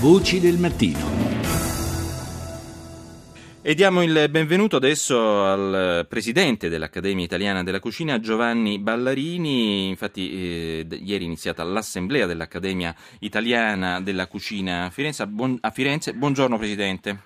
Voci del mattino. E diamo il benvenuto adesso al presidente dell'Accademia Italiana della Cucina, Giovanni Ballarini. Infatti, eh, ieri è iniziata l'Assemblea dell'Accademia Italiana della Cucina a Firenze. Buon, a Firenze. Buongiorno Presidente.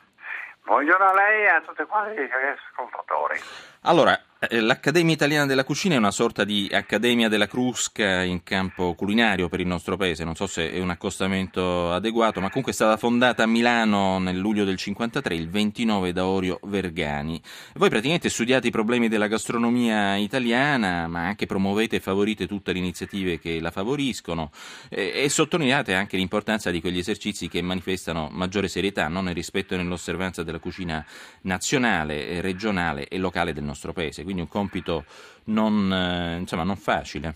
Buongiorno a lei e a tutti quanti gli ascoltatori. Allora, L'Accademia Italiana della Cucina è una sorta di Accademia della Crusca in campo culinario per il nostro paese, non so se è un accostamento adeguato, ma comunque è stata fondata a Milano nel luglio del 53, il 29 da Orio Vergani. Voi praticamente studiate i problemi della gastronomia italiana, ma anche promuovete e favorite tutte le iniziative che la favoriscono e, e sottolineate anche l'importanza di quegli esercizi che manifestano maggiore serietà no? nel rispetto e nell'osservanza della cucina nazionale, regionale e locale del nostro paese. Quindi quindi un compito non, eh, insomma, non facile.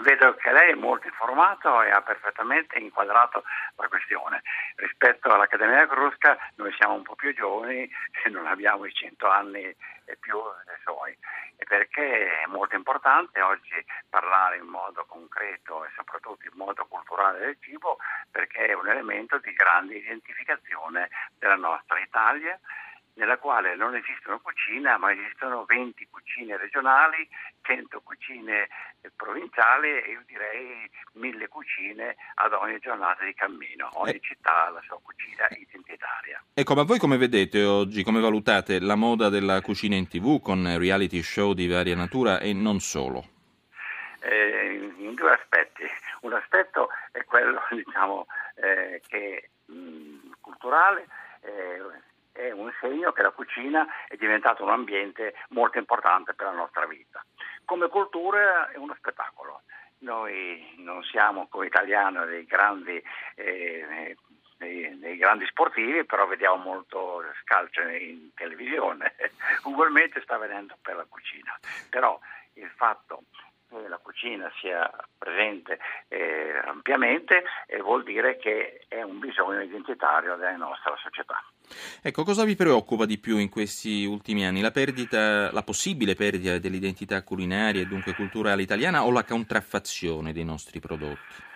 Vedo che lei è molto informato e ha perfettamente inquadrato la questione. Rispetto all'Accademia Crusca noi siamo un po' più giovani e non abbiamo i 100 anni e più dei suoi. Perché è molto importante oggi parlare in modo concreto e soprattutto in modo culturale del cibo perché è un elemento di grande identificazione della nostra Italia nella quale non esistono cucine, ma esistono 20 cucine regionali, 100 cucine provinciali e io direi 1000 cucine ad ogni giornata di cammino. Ogni eh. città ha la sua cucina identitaria. Ecco, ma voi come vedete oggi, come valutate la moda della cucina in tv con reality show di varia natura e non solo? Eh, in due aspetti. Un aspetto è quello diciamo, eh, che, mh, culturale, eh, è un segno che la cucina è diventata un ambiente molto importante per la nostra vita. Come cultura è uno spettacolo. Noi non siamo come italiani dei grandi, eh, dei, dei grandi sportivi, però vediamo molto scalcio in televisione. Ugualmente sta avvenendo per la cucina. Però il fatto che la cucina sia presente eh, ampiamente eh, vuol dire che è un bisogno identitario della nostra società. Ecco, cosa vi preoccupa di più in questi ultimi anni? La, perdita, la possibile perdita dell'identità culinaria e dunque culturale italiana o la contraffazione dei nostri prodotti?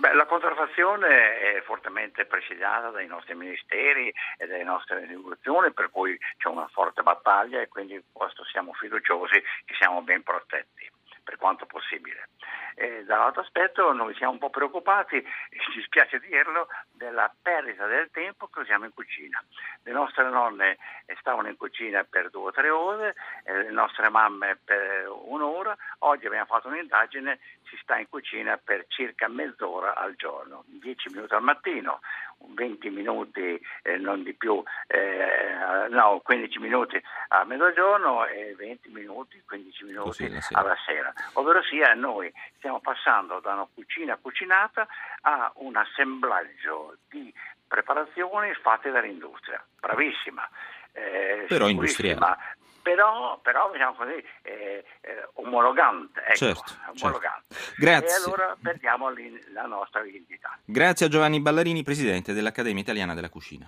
Beh, la contraffazione è fortemente presidiata dai nostri ministeri e dalle nostre istituzioni, per cui c'è una forte battaglia e quindi questo siamo fiduciosi che siamo ben protetti per quanto possibile. E dall'altro aspetto noi siamo un po' preoccupati, ci spiace dirlo, della perdita del tempo che usiamo in cucina. Le nostre nonne stavano in cucina per due o tre ore, le nostre mamme per un'ora, oggi abbiamo fatto un'indagine, si sta in cucina per circa mezz'ora al giorno, 10 minuti al mattino, 20 minuti, eh, non di più, eh, no, 15 minuti a mezzogiorno e 20 minuti, 15 minuti Così, alla sera. Ovvero sia noi stiamo passando da una cucina cucinata a un assemblaggio di preparazioni fatte dall'industria. Bravissima. Eh, Però industriale però, però diciamo così, eh, eh, omologante. Ecco, certo, certo. omologante. Certo. Grazie. E allora perdiamo la nostra identità. Grazie a Giovanni Ballarini, Presidente dell'Accademia Italiana della Cucina.